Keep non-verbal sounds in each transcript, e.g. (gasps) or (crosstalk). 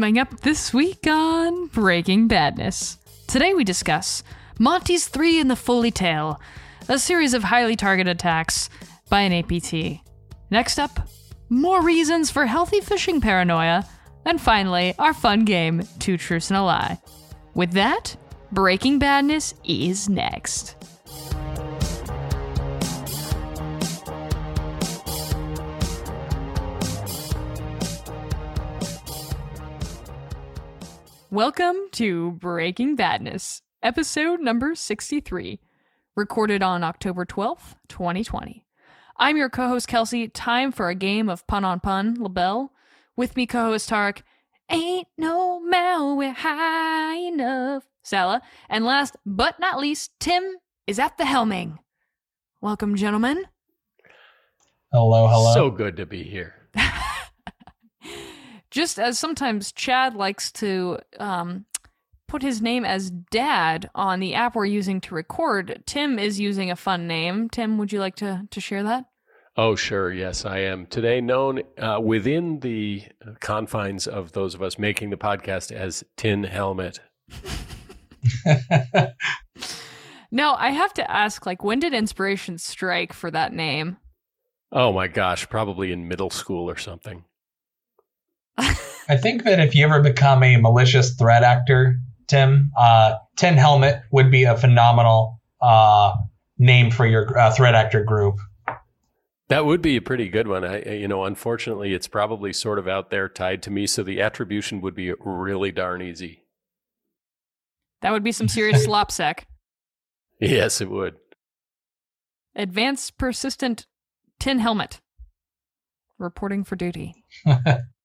Coming up this week on Breaking Badness. Today we discuss MontysThree in the Foley Tale, a series of highly targeted attacks by an APT. Next up, more reasons for healthy phishing paranoia. And finally, our fun game, Two Truths and a Lie. With that, Breaking Badness is next. Welcome to Breaking Badness, episode number 63, recorded on October 12th, 2020. I'm your co host, Kelsey. Time for a game of pun on pun, LaBelle. With me, co host Tarek. Ain't no malware high enough. Saleh. And last but not least, Tim is at the helming. Welcome, gentlemen. Hello, hello. So good to be here. Just as sometimes Chad likes to um, put his name as Dad on the app we're using to record, Tim is using a fun name. Tim, would you like to, to share that? Oh, sure. Yes, I am. Today known uh, within the confines of those of us making the podcast as Tin Helmet. (laughs) now, I have to ask, like, when did inspiration strike for that name? Oh my gosh, probably in middle school or something. I think that if you ever become a malicious threat actor, Tim, uh, Tin Helmet would be a phenomenal uh, name for your uh, threat actor group. That would be a pretty good one. I, you know, unfortunately, it's probably sort of out there tied to me, so the attribution would be really darn easy. That would be some serious (laughs) slopsec. Yes, it would. Advanced persistent tin helmet. Reporting for duty. (laughs)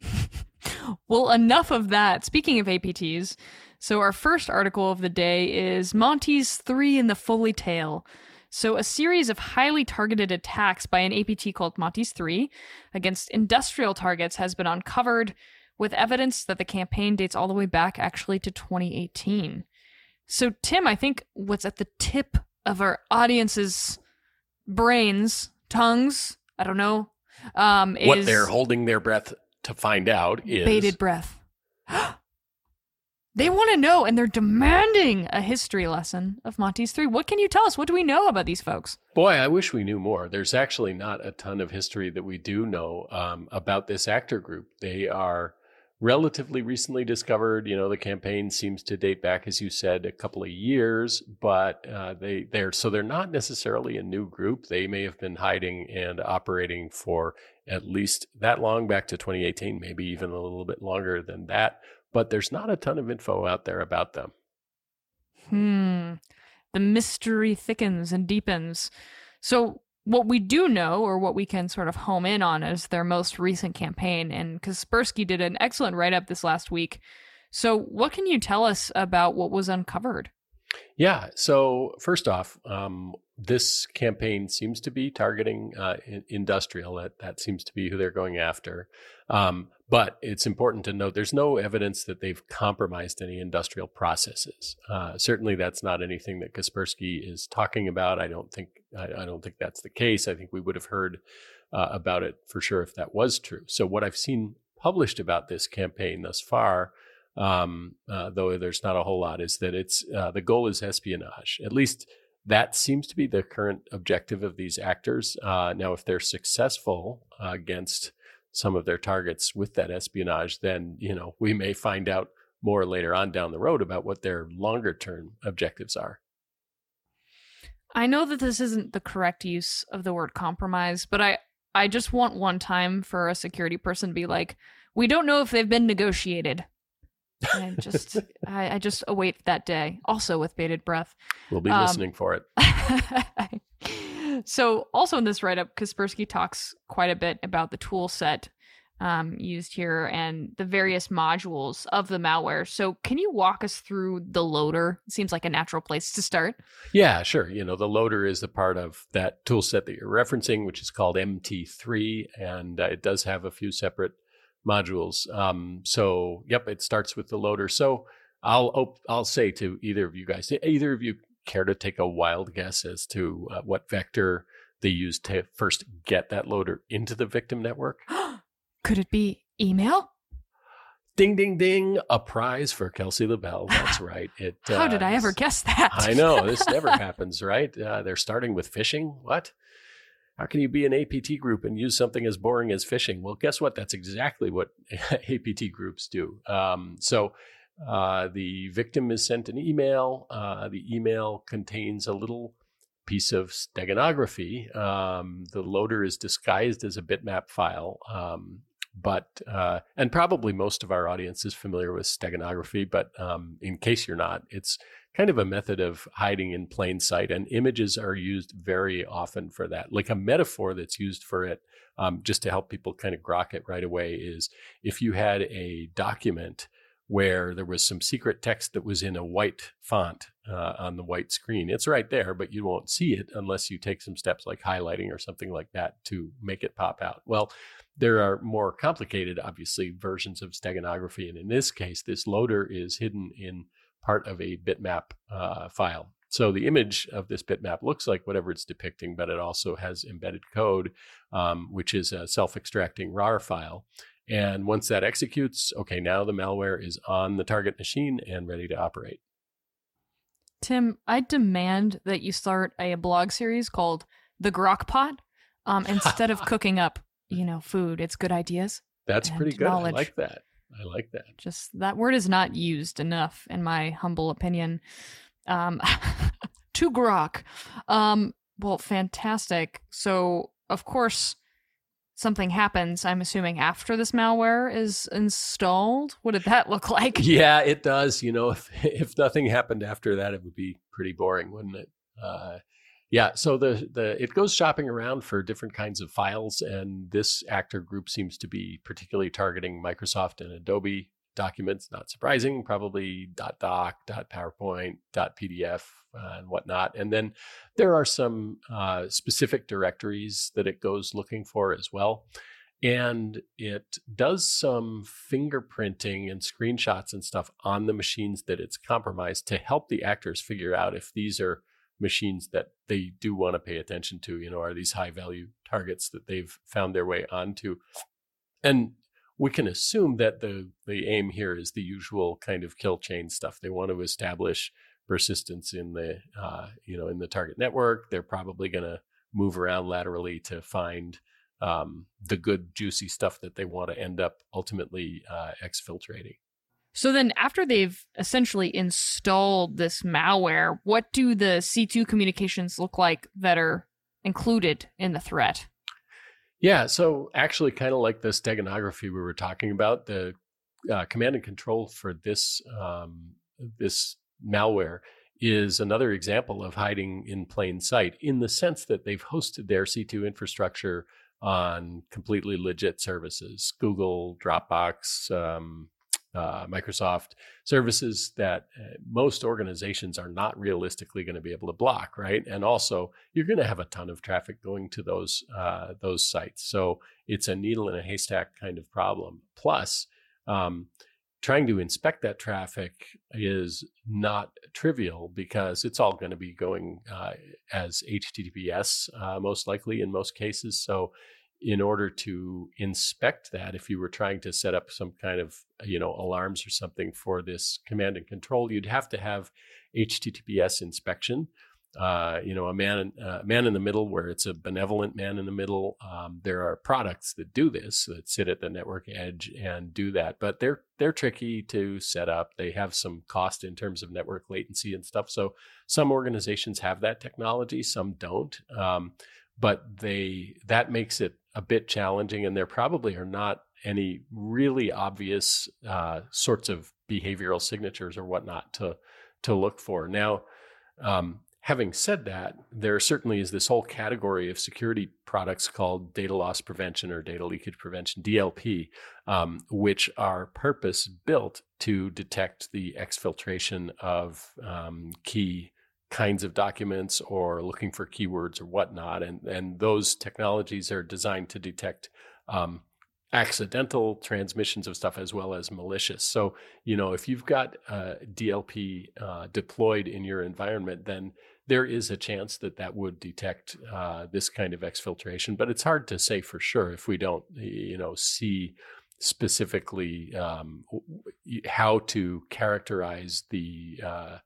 (laughs) well, enough of that. Speaking of APTs, so our first article of the day is MontysThree in the Foley Tale. So, a series of highly targeted attacks by an APT called Monty's 3 against industrial targets has been uncovered with evidence that the campaign dates all the way back actually to 2018. So, Tim, I think what's at the tip of our audience's brains, tongues, I don't know, um, what they're holding their breath to find out is bated breath. (gasps) They want to know and they're demanding a history lesson of Monty's 3. What can you tell us? What do we know about these folks? Boy, I wish we knew more. There's actually not a ton of history that we do know um, about this actor group. They are relatively recently discovered. You know, the campaign seems to date back, as you said, a couple of years, but uh, they they're so they're not necessarily a new group. They may have been hiding and operating for at least that long back to 2018, maybe even a little bit longer than that but there's not a ton of info out there about them. Hmm. The mystery thickens and deepens. So, what we do know, or what we can sort of home in on, is their most recent campaign. And Kaspersky did an excellent write up this last week. So, what can you tell us about what was uncovered? Yeah. So, first off, um, this campaign seems to be targeting uh, industrial. That that seems to be who they're going after. Um, but it's important to note there's no evidence that they've compromised any industrial processes. Uh, certainly, that's not anything that Kaspersky is talking about. I don't think I, I don't think that's the case. I think we would have heard uh, about it for sure if that was true. So, what I've seen published about this campaign thus far, um, uh, though there's not a whole lot, is that it's uh, the goal is espionage. At least that seems to be the current objective of these actors. Uh, now, if they're successful against some of their targets with that espionage, then you know we may find out more later on down the road about what their longer term objectives are. I know that this isn't the correct use of the word compromise, but I I just want one time for a security person to be like, "We don't know if they've been negotiated." I just (laughs) I, I, just await that day. Also with bated breath. We'll be um, listening for it. (laughs) so, also in this write up, Kaspersky talks quite a bit about the tool set um, used here and the various modules of the malware. So, can you walk us through the loader? It seems like a natural place to start. Yeah, sure. You know, the loader is a part of that tool set that you're referencing, which is called MT3, and uh, it does have a few separate modules. Um, so, yep, it starts with the loader. So, I'll op- I'll say to either of you guys, either of you care to take a wild guess as to uh, what vector they used to first get that loader into the victim network? (gasps) Could it be email? Ding, ding, ding. A prize for Kelsey LaBelle. (laughs) That's right. It, How uh, did I ever guess that? I know. This never (laughs) happens, right? Uh, they're starting with phishing. What? How can you be an APT group and use something as boring as phishing? Well, guess what? That's exactly what (laughs) APT groups do. Um, so uh, the victim is sent an email. Uh, the email contains a little piece of steganography. Um, the loader is disguised as a bitmap file. Um, but uh, and probably most of our audience is familiar with steganography but um, in case you're not it's kind of a method of hiding in plain sight and images are used very often for that like a metaphor that's used for it um, just to help people kind of grok it right away is if you had a document where there was some secret text that was in a white font uh, on the white screen. It's right there, but you won't see it unless you take some steps like highlighting or something like that to make it pop out. Well, there are more complicated, obviously, versions of steganography. And in this case, this loader is hidden in part of a bitmap uh, file. So the image of this bitmap looks like whatever it's depicting, but it also has embedded code, um, which is a self extracting RAR file. And once that executes, okay, now the malware is on the target machine and ready to operate. Tim, I demand that you start a blog series called The Grok Pot um, instead of (laughs) cooking up, you know, food. It's good ideas. That's pretty good. Knowledge. I like that. I like that. Just that word is not used enough, in my humble opinion. Um, (laughs) to Grok. Um, well, fantastic. So, of course, something happens, I'm assuming after this malware is installed. What did that look like? Yeah, it does. You know, if (laughs) if nothing happened after that, it would be pretty boring, wouldn't it? Uh, yeah, so the the it goes shopping around for different kinds of files, and this actor group seems to be particularly targeting Microsoft and Adobe documents. Not surprising, probably .doc, .powerpoint, .pdf, uh, and whatnot. And then there are some uh, specific directories that it goes looking for as well. And it does some fingerprinting and screenshots and stuff on the machines that it's compromised to help the actors figure out if these are machines that they do want to pay attention to. You know, are these high value targets that they've found their way onto? And we can assume that the the aim here is the usual kind of kill chain stuff. They want to establish persistence in the uh, you know in the target network. They're probably going to move around laterally to find um, the good juicy stuff that they want to end up ultimately uh, exfiltrating. So then, after they've essentially installed this malware, what do the C2 communications look like that are included in the threat? Yeah, so actually, kind of like the steganography we were talking about, the uh, command and control for this um, this malware is another example of hiding in plain sight in the sense that they've hosted their C2 infrastructure on completely legit services Google, Dropbox, um, uh, Microsoft services that uh, most organizations are not realistically going to be able to block, right? And also, you're going to have a ton of traffic going to those uh, those sites, so it's a needle in a haystack kind of problem. Plus, um, trying to inspect that traffic is not trivial because it's all going to be going uh, as HTTPS uh, most likely in most cases. So, in order to inspect that, if you were trying to set up some kind of you know alarms or something for this command and control, you'd have to have HTTPS inspection uh, you know, a man, uh, man in the middle, where it's a benevolent man in the middle. Um, there are products that do this that sit at the network edge and do that, but they're they're tricky to set up. They have some cost in terms of network latency and stuff. So some organizations have that technology, some don't. Um, but they that makes it a bit challenging, and there probably are not any really obvious uh, sorts of behavioral signatures or whatnot to to look for now. Um, Having said that, there certainly is this whole category of security products called data loss prevention or data leakage prevention, DLP, um, which are purpose built to detect the exfiltration of um, key kinds of documents or looking for keywords or whatnot. And, and those technologies are designed to detect um, accidental transmissions of stuff as well as malicious. So, you know, if you've got uh, DLP uh, deployed in your environment, then there is a chance that that would detect uh, this kind of exfiltration, but it's hard to say for sure if we don't, you know, see specifically um, how to characterize the uh,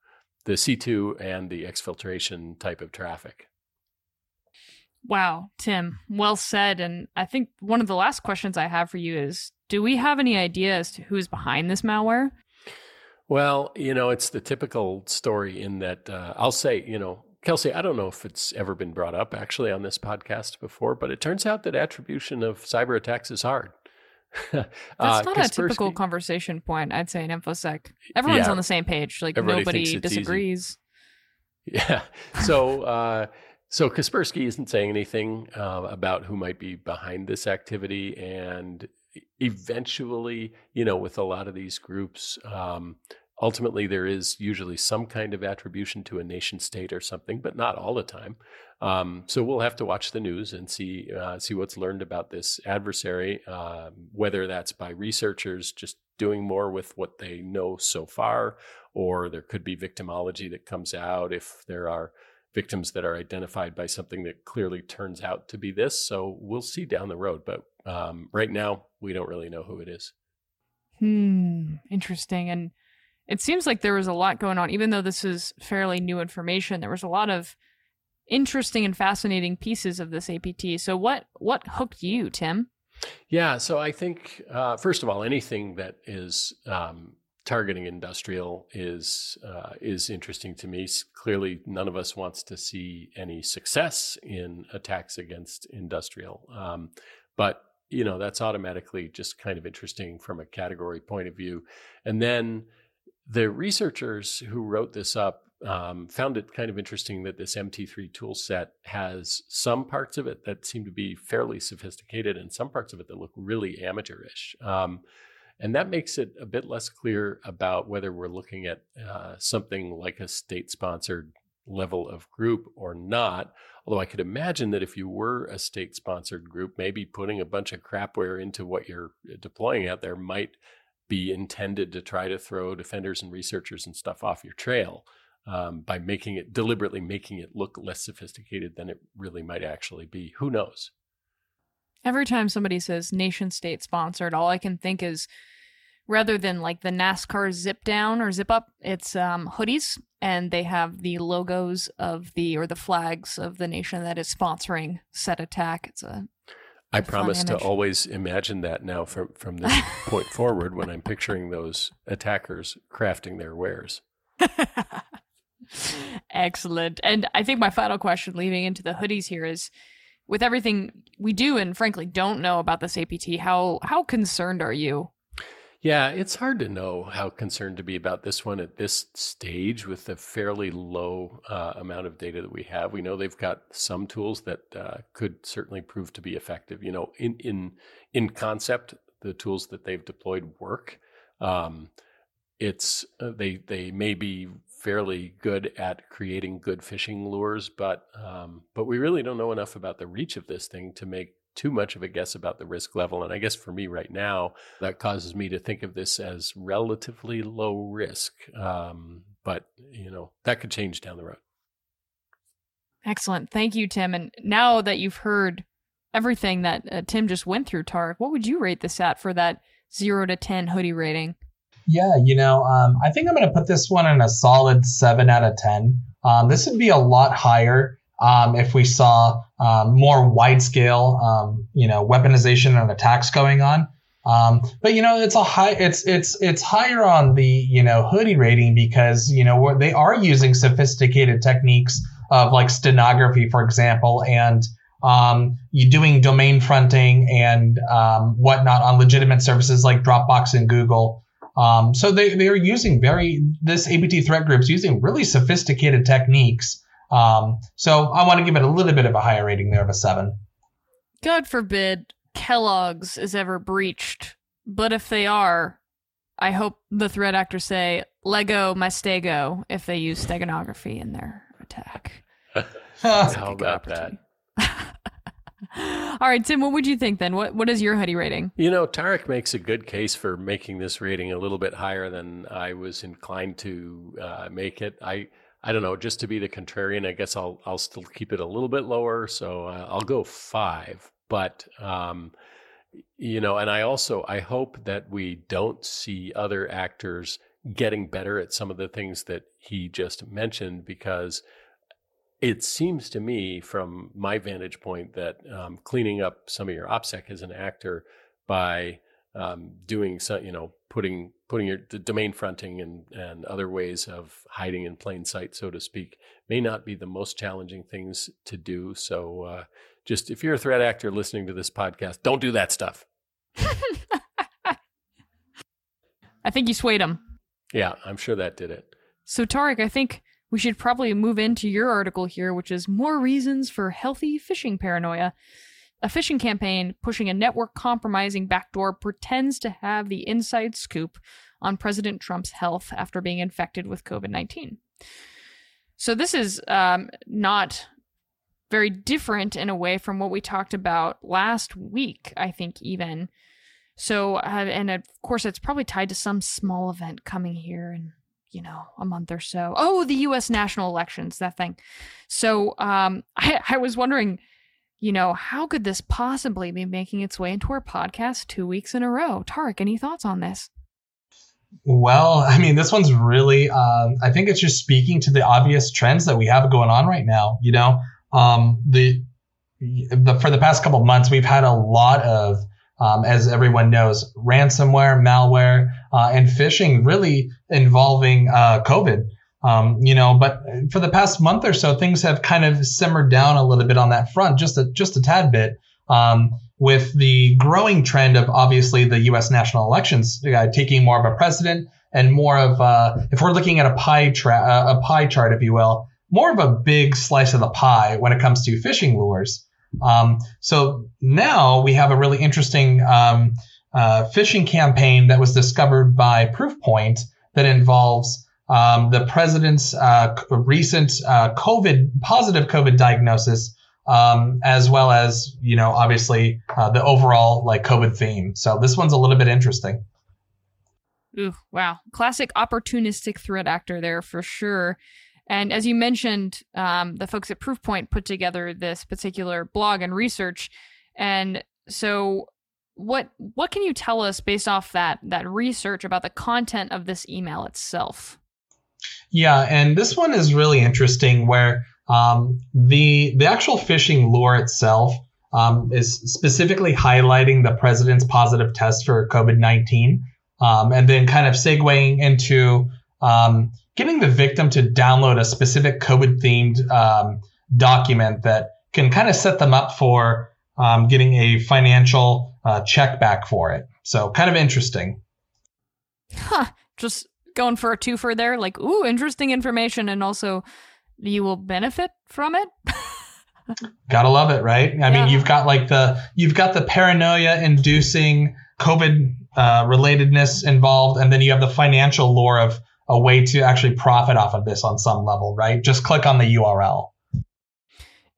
the C2 and the exfiltration type of traffic. Wow, Tim, well said. And I think one of the last questions I have for you is do we have any idea as to who's behind this malware? Well, you know, it's the typical story in that uh, I'll say, you know, Kelsey, I don't know if it's ever been brought up actually on this podcast before, but it turns out that attribution of cyber attacks is hard. (laughs) That's uh, not a typical conversation point, I'd say, in InfoSec. Everyone's yeah, on the same page. Like nobody disagrees. Easy. Yeah. So, uh, so Kaspersky isn't saying anything uh, about who might be behind this activity, and eventually, you know, with a lot of these groups, um, ultimately there is usually some kind of attribution to a nation state or something, but not all the time. Um, so we'll have to watch the news and see uh, see what's learned about this adversary, uh, whether that's by researchers just doing more with what they know so far, or there could be victimology that comes out if there are victims that are identified by something that clearly turns out to be this. So we'll see down the road, but um, right now we don't really know who it is. Hmm, interesting. And it seems like there was a lot going on, even though this is fairly new information. There was a lot of interesting and fascinating pieces of this APT. So, what what hooked you, Tim? Yeah, so I think uh, first of all, anything that is um, targeting industrial is uh, is interesting to me. Clearly, none of us wants to see any success in attacks against industrial, um, but you know that's automatically just kind of interesting from a category point of view. And then the researchers who wrote this up um, found it kind of interesting that this MT3 tool set has some parts of it that seem to be fairly sophisticated and some parts of it that look really amateurish. Um, and that makes it a bit less clear about whether we're looking at uh, something like a state sponsored level of group or not. Although I could imagine that if you were a state sponsored group, maybe putting a bunch of crapware into what you're deploying out there might be intended to try to throw defenders and researchers and stuff off your trail um, by making it deliberately making it look less sophisticated than it really might actually be. Who knows? Every time somebody says nation state sponsored, all I can think is rather than like the NASCAR zip down or zip up, it's um, hoodies and they have the logos of the or the flags of the nation that is sponsoring said attack. It's a I promise to always imagine that now from from this (laughs) point forward when I'm picturing those attackers crafting their wares. (laughs) Excellent. And I think my final question leading into the hoodies here is with everything we do and frankly don't know about this APT, how how concerned are you yeah, it's hard to know how concerned to be about this one at this stage with the fairly low uh, amount of data that we have. We know they've got some tools that uh, could certainly prove to be effective. You know, in in in concept, the tools that they've deployed work. Um, it's uh, they they may be fairly good at creating good phishing lures, but um, but we really don't know enough about the reach of this thing to make too much of a guess about the risk level. And I guess for me right now, that causes me to think of this as relatively low risk. Um, but, you know, that could change down the road. Excellent. Thank you, Tim. And now that you've heard everything that uh, Tim just went through, Tarek, what would you rate this at for that zero to 10 hoodie rating? Yeah, you know, um, I think I'm going to put this one in a solid seven out of 10. Um, this would be a lot higher um, if we saw um, more wide scale, um, you know, weaponization and attacks going on. Um, but you know, it's a high, it's it's it's higher on the you know hoodie rating because you know they are using sophisticated techniques of like stenography, for example, and um, you doing domain fronting and um, whatnot on legitimate services like Dropbox and Google. Um, so they, they are using very this APT threat group is using really sophisticated techniques um, so I want to give it a little bit of a higher rating there of a seven. God forbid Kellogg's is ever breached, but if they are, I hope the threat actors say Lego my stego if they use steganography in their attack. (laughs) (laughs) How about that? All right, Tim, what would you think then? What what is your hoodie rating? You know, Tarek makes a good case for making this rating a little bit higher than I was inclined to uh, make it. I I don't know, just to be the contrarian, I guess I'll I'll still keep it a little bit lower. So uh, I'll go five. But um, you know, and I also I hope that we don't see other actors getting better at some of the things that he just mentioned because it seems to me from my vantage point that um, cleaning up some of your opsec as an actor by um, doing some, you know, putting putting your domain fronting and and other ways of hiding in plain sight, so to speak, may not be the most challenging things to do. So, uh, just if you're a threat actor listening to this podcast, don't do that stuff. (laughs) I think you swayed him. Yeah, I'm sure that did it. So, Tarek, I think we should probably move into your article here, which is more reasons for healthy phishing paranoia. A phishing campaign pushing a network compromising backdoor pretends to have the inside scoop on President Trump's health after being infected with COVID 19. So, this is um, not very different in a way from what we talked about last week, I think, even. So, uh, and of course, it's probably tied to some small event coming here in, you know, a month or so. Oh, the U.S. national elections, that thing. So, um, (laughs) I, I was wondering you know, how could this possibly be making its way into our podcast two weeks in a row? Tarek, any thoughts on this? Well, (laughs) I mean, this one's really, um, I think it's just speaking to the obvious trends that we have going on right now. You know, um, the, the, for the past couple months, we've had a lot of, um, as everyone knows, ransomware, malware, uh, and phishing really involving uh, COVID. Um, you know, but for the past month or so, things have kind of simmered down a little bit on that front, just a just a tad bit. Um, with the growing trend of obviously the U.S. national elections uh, taking more of a precedent and more of, uh, if we're looking at a pie tra- uh, a pie chart, if you will, more of a big slice of the pie when it comes to phishing lures. Um, so now we have a really interesting um, uh, phishing campaign that was discovered by Proofpoint that involves um, the president's uh, recent uh, COVID positive COVID diagnosis, um, as well as you know obviously uh, the overall like COVID theme. So this one's a little bit interesting. Ooh, wow! Classic opportunistic threat actor there for sure. And as you mentioned, um, the folks at Proofpoint put together this particular blog and research. And so, what what can you tell us based off that that research about the content of this email itself? Yeah, and this one is really interesting where um, the the actual phishing lure itself um, is specifically highlighting the president's positive test for COVID nineteen, um, and then kind of segueing into um, getting the victim to download a specific COVID themed um, document that can kind of set them up for um, getting a financial uh, check back for it. So kind of interesting. Huh. Just going for a twofer there. Like, ooh, interesting information, and also you will benefit from it. (laughs) Gotta love it, right? I yeah. mean, you've got like the you've got the paranoia inducing COVID uh, relatedness involved, and then you have the financial lore of a way to actually profit off of this on some level, right? Just click on the URL.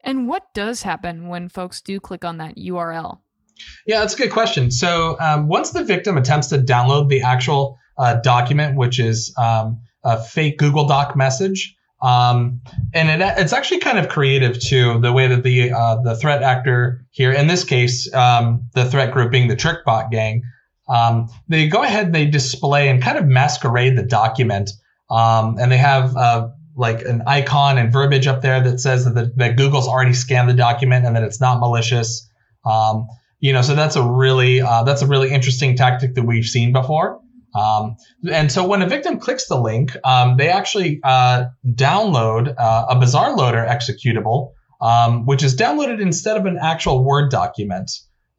And what does happen when folks do click on that URL? Yeah, that's a good question. So um, once the victim attempts to download the actual uh, document, which is um, a fake Google Doc message. Um, and it, it's actually kind of creative too, the way that the uh, the threat actor here, in this case, um, the threat group being the TrickBot gang, um, they go ahead, and they display and kind of masquerade the document, um, and they have uh, like an icon and verbiage up there that says that, the, that Google's already scanned the document and that it's not malicious. Um, you know, so that's a really uh, that's a really interesting tactic that we've seen before. Um, and so when a victim clicks the link, um, they actually uh, download uh, a Bazaar Loader executable, um, which is downloaded instead of an actual Word document.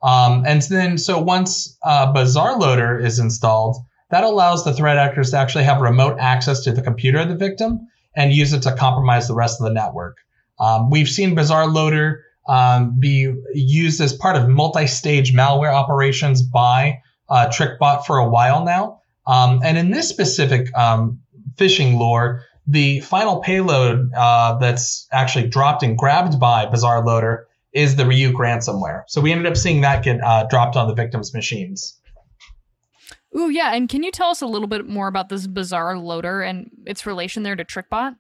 Um, and then, so once uh, Bazaar Loader is installed, that allows the threat actors to actually have remote access to the computer of the victim and use it to compromise the rest of the network. Um, we've seen Bazaar Loader um, be used as part of multi-stage malware operations by uh, TrickBot for a while now. Um, and in this specific um, phishing lure, the final payload uh, that's actually dropped and grabbed by Bazaar Loader is the Ryuk ransomware. So we ended up seeing that get uh, dropped on the victim's machines. Ooh, yeah. And can you tell us a little bit more about this Bazaar Loader and its relation there to TrickBot?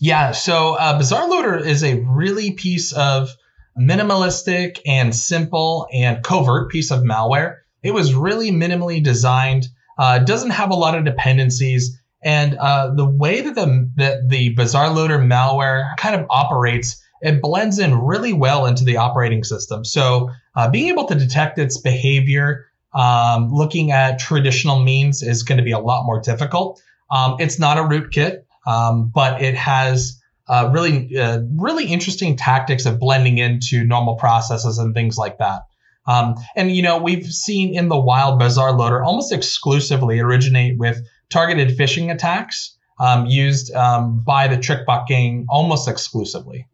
Yeah. So uh, Bazaar Loader is a really piece of minimalistic and simple and covert piece of malware. It was really minimally designed. Uh, doesn't have a lot of dependencies, and uh, the way that the that the Bazaar Loader malware kind of operates, it blends in really well into the operating system. So uh, being able to detect its behavior, um, looking at traditional means, is going to be a lot more difficult. Um, it's not a rootkit, um, but it has uh, really, uh, really interesting tactics of blending into normal processes and things like that. Um, and you know, we've seen in the wild Bazaar Loader almost exclusively originate with targeted phishing attacks um, used um, by the TrickBot gang almost exclusively.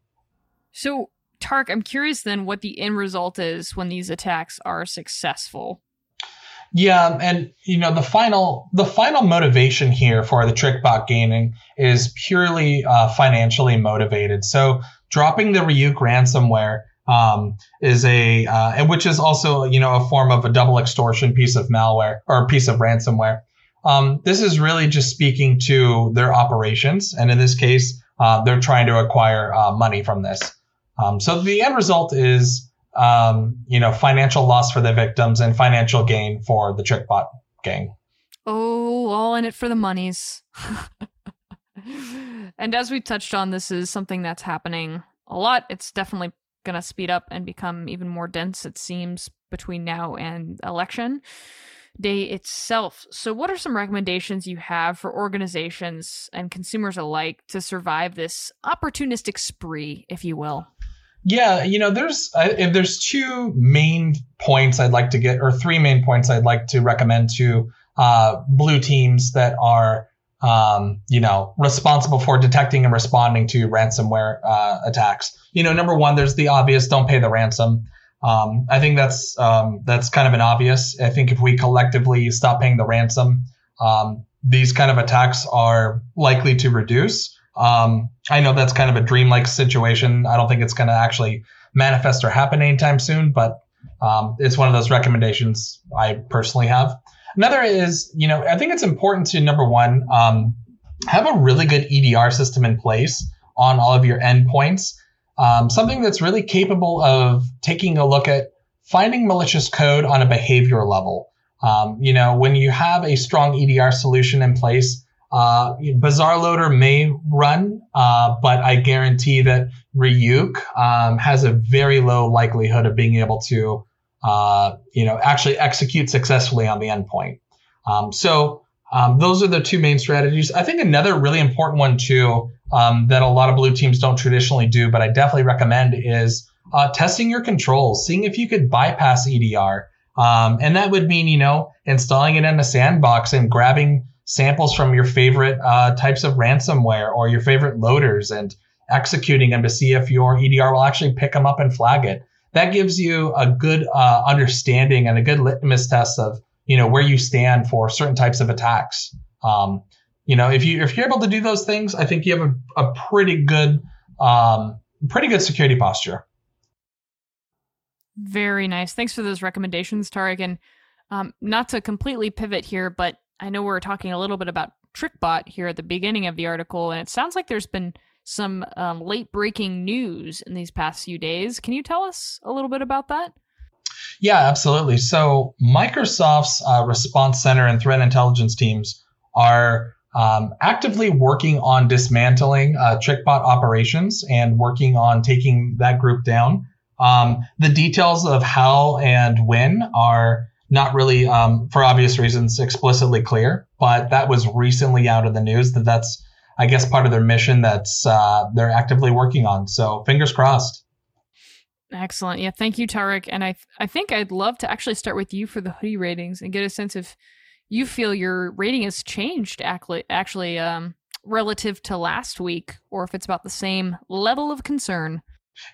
So, Tarek, I'm curious then what the end result is when these attacks are successful. Yeah, and you know the final the final motivation here for the TrickBot gaining is purely uh, financially motivated. So dropping the Ryuk ransomware um, is a uh, which is also you know a form of a double extortion piece of malware or piece of ransomware. Um, this is really just speaking to their operations, and in this case, uh, they're trying to acquire uh, money from this. Um, so the end result is um, you know, financial loss for the victims and financial gain for the TrickBot gang. Oh, all in it for the monies. (laughs) and as we touched on, this is something that's happening a lot. It's definitely going to speed up and become even more dense, it seems, between now and election day itself. So, what are some recommendations you have for organizations and consumers alike to survive this opportunistic spree, if you will? Yeah, you know, there's if there's two main points I'd like to get, or three main points I'd like to recommend to uh, blue teams that are, um, you know, responsible for detecting and responding to ransomware uh, attacks. You know, number one, there's the obvious: don't pay the ransom. Um, I think that's um, that's kind of an obvious. I think if we collectively stop paying the ransom, um, these kind of attacks are likely to reduce. Um, I know that's kind of a dreamlike situation. I don't think it's going to actually manifest or happen anytime soon, but um, it's one of those recommendations I personally have. Another is, you know, I think it's important to number one, um, have a really good EDR system in place on all of your endpoints. Um, something that's really capable of taking a look at finding malicious code on a behavior level. Um, you know, when you have a strong EDR solution in place, uh, Bazaar Loader may run, uh, but I guarantee that Ryuk um, has a very low likelihood of being able to, uh, you know, actually execute successfully on the endpoint. Um, so um, those are the two main strategies. I think another really important one too um, that a lot of blue teams don't traditionally do, but I definitely recommend is uh, testing your controls, seeing if you could bypass EDR. Um, and that would mean, you know, installing it in a sandbox and grabbing samples from your favorite uh, types of ransomware or your favorite loaders and executing them to see if your EDR will actually pick them up and flag it. That gives you a good uh, understanding and a good litmus test of you know where you stand for certain types of attacks. Um, you know, if you if you're able to do those things, I think you have a, a pretty good um, pretty good security posture. Very nice. Thanks for those recommendations, Tarek. And um, not to completely pivot here, but I know we are talking a little bit about TrickBot here at the beginning of the article, and it sounds like there's been some um, late breaking news in these past few days. Can you tell us a little bit about that? Yeah, absolutely. So, Microsoft's uh, response center and threat intelligence teams are um, actively working on dismantling uh, TrickBot operations and working on taking that group down. Um, the details of how and when are not really, um, for obvious reasons, explicitly clear, but that was recently out of the news that that's, I guess, part of their mission that's uh, they're actively working on. So fingers crossed. Excellent. Yeah, thank you, Tarek. And I, th- I think I'd love to actually start with you for the hoodie ratings and get a sense of you feel your rating has changed actually, actually um, relative to last week, or if it's about the same level of concern.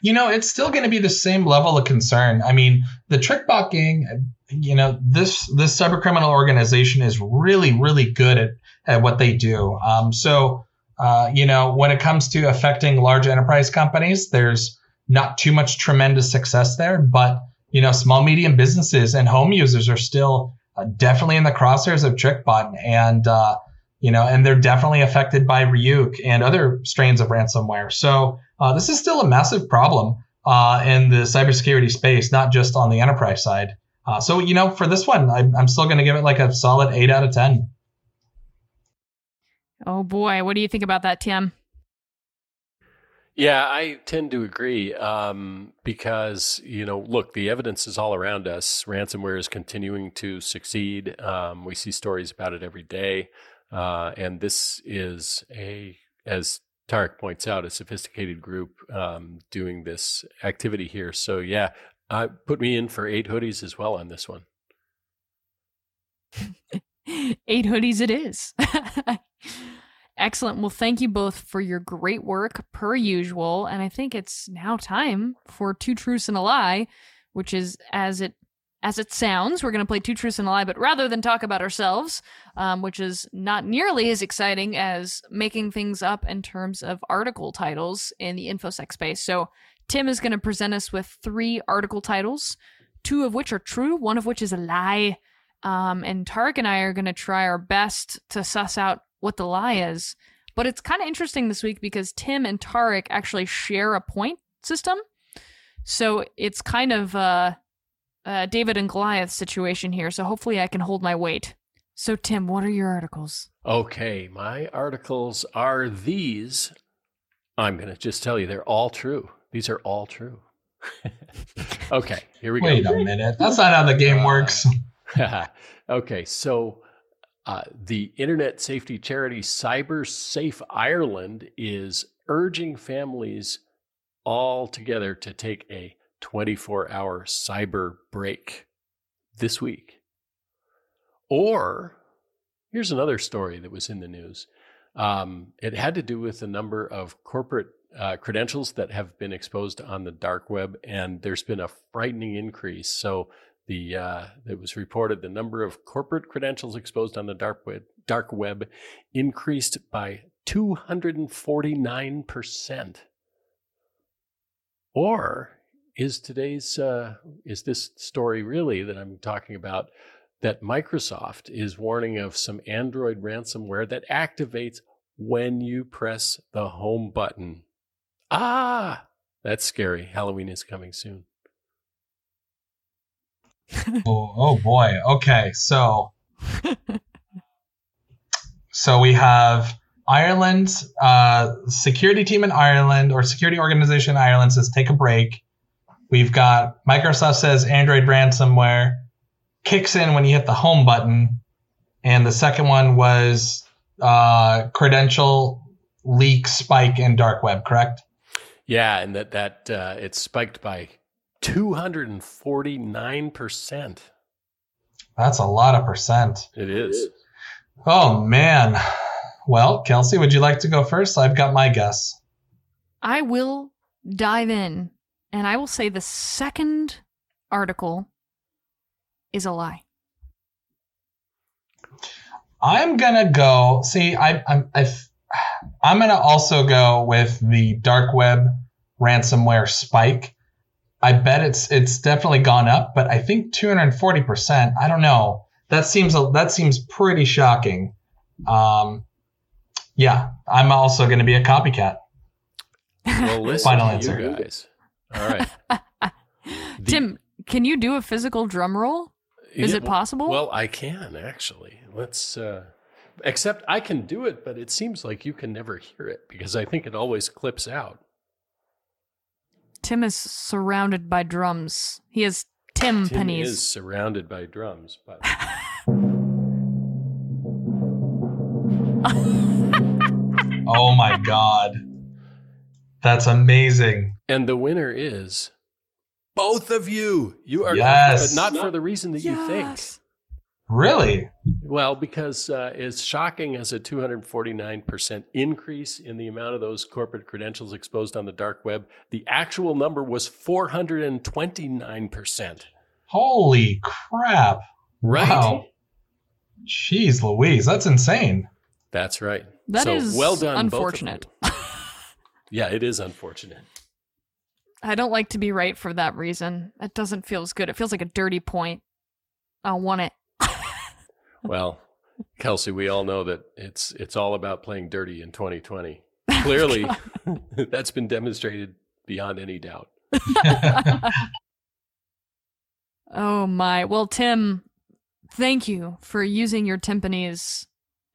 You know, it's still going to be the same level of concern. I mean, the TrickBot gang, you know, this this cybercriminal organization is really, really good at, at what they do. Um, so, uh, you know, when it comes to affecting large enterprise companies, there's not too much tremendous success there. But you know, small medium businesses and home users are still uh, definitely in the crosshairs of TrickBot, and uh, you know, and they're definitely affected by Ryuk and other strains of ransomware. So uh, this is still a massive problem. uh, in the cybersecurity space, not just on the enterprise side. Uh, so, you know, for this one, I'm, I'm still going to give it like a solid 8 out of 10. Oh boy, what do you think about that, Tim? Yeah, I tend to agree um, because, you know, look, the evidence is all around us. Ransomware is continuing to succeed. Um, we see stories about it every day. Uh, and this is a, as Tarek points out, a sophisticated group um, doing this activity here. So, yeah, uh, put me in for eight hoodies as well on this one. (laughs) eight hoodies it is. (laughs) Excellent. Well, thank you both for your great work per usual. And I think it's now time for Two Truths and a Lie, which is as it as it sounds, we're going to play Two Truths and a Lie, but rather than talk about ourselves, um, which is not nearly as exciting as making things up in terms of article titles in the InfoSec space. So Tim is going to present us with three article titles, two of which are true, one of which is a lie. Um, and Tarek and I are going to try our best to suss out what the lie is. But it's kind of interesting this week because Tim and Tarek actually share a point system. So it's kind of a, a David and Goliath situation here. So hopefully I can hold my weight. So, Tim, what are your articles? Okay, my articles are these. I'm going to just tell you, they're all true. These are all true. (laughs) okay, here we Wait go. Wait a minute. That's not how the game uh, works. (laughs) okay, so uh, the internet safety charity Cyber Safe Ireland is urging families all together to take a 24 hour cyber break this week. Or here's another story that was in the news. Um, it had to do with the number of corporate uh, credentials that have been exposed on the dark web, and there's been a frightening increase. So the uh, it was reported the number of corporate credentials exposed on the dark web, dark web increased by 249 percent. Or is today's uh, is this story really that I'm talking about that Microsoft is warning of some Android ransomware that activates when you press the home button? Ah, that's scary. Halloween is coming soon (laughs) oh, oh boy. Okay, so (laughs) so we have Ireland, uh, security team in Ireland or security organization in Ireland says take a break. We've got Microsoft says Android ransomware kicks in when you hit the home button, and the second one was uh, credential leak spike in dark web. Correct? Yeah, and that that uh, it spiked by 249%. That's a lot of percent. It is. Oh, man. Well, Kelsey, would you like to go first? I've got my guess. I will dive in, and I will say the second article is a lie. I'm gonna go. See, I, I'm I, I'm gonna also go with the dark web ransomware spike I bet it's it's definitely gone up, but I think 240 percent. I don't know. That seems that seems pretty shocking. Um, yeah, I'm also going to be a copycat. Well, listen Final answer. you guys. All right. (laughs) the, Tim, can you do a physical drum roll? Is yeah, it possible? Well, I can actually. Let's. Uh, except I can do it, but it seems like you can never hear it because I think it always clips out. Tim is surrounded by drums. He has Tim, Tim pennies. is surrounded by drums, but. (laughs) oh my god. That's amazing. And the winner is both of you. You are yes. but not for the reason that yes. you think. Really? Well, because uh, as shocking as a 249% increase in the amount of those corporate credentials exposed on the dark web, the actual number was 429%. Holy crap. Right. Wow. Jeez Louise, that's insane. That's right. That so, is well done. Unfortunate. (laughs) yeah, it is unfortunate. I don't like to be right for that reason. It doesn't feel as good. It feels like a dirty point. I want it (laughs) well, Kelsey, we all know that it's it's all about playing dirty in 2020. Clearly, (laughs) (laughs) that's been demonstrated beyond any doubt. oh my. Well, Tim, thank you for using your timpanis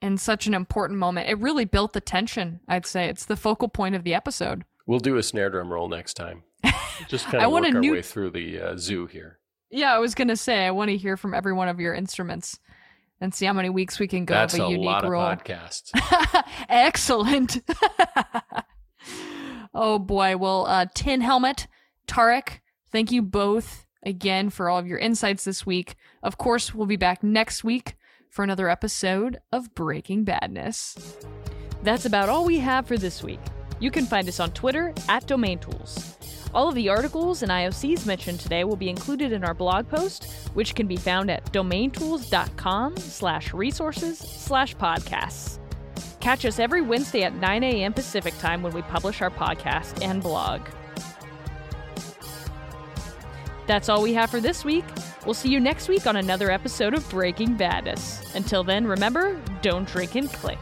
in such an important moment. It really built the tension, I'd say. It's the focal point of the episode. We'll do a snare drum roll next time. (laughs) Just kind of work our new... way through the uh, zoo here. Yeah, I was going to say, I want to hear from every one of your instruments and see how many weeks we can go That's of a, a unique lot of roll. podcasts. (laughs) Excellent. (laughs) oh boy. Well, uh, Tim Helming, Tarek, thank you both again for all of your insights this week. Of course, we'll be back next week for another episode of Breaking Badness. That's about all we have for this week. You can find us on Twitter at Domain Tools. All of the articles and IOCs mentioned today will be included in our blog post, which can be found at domaintools.com slash resources slash podcasts. Catch us every Wednesday at 9 a.m. Pacific time when we publish our podcast and blog. That's all we have for this week. We'll see you next week on another episode of Breaking Badness. Until then, remember, don't drink and click.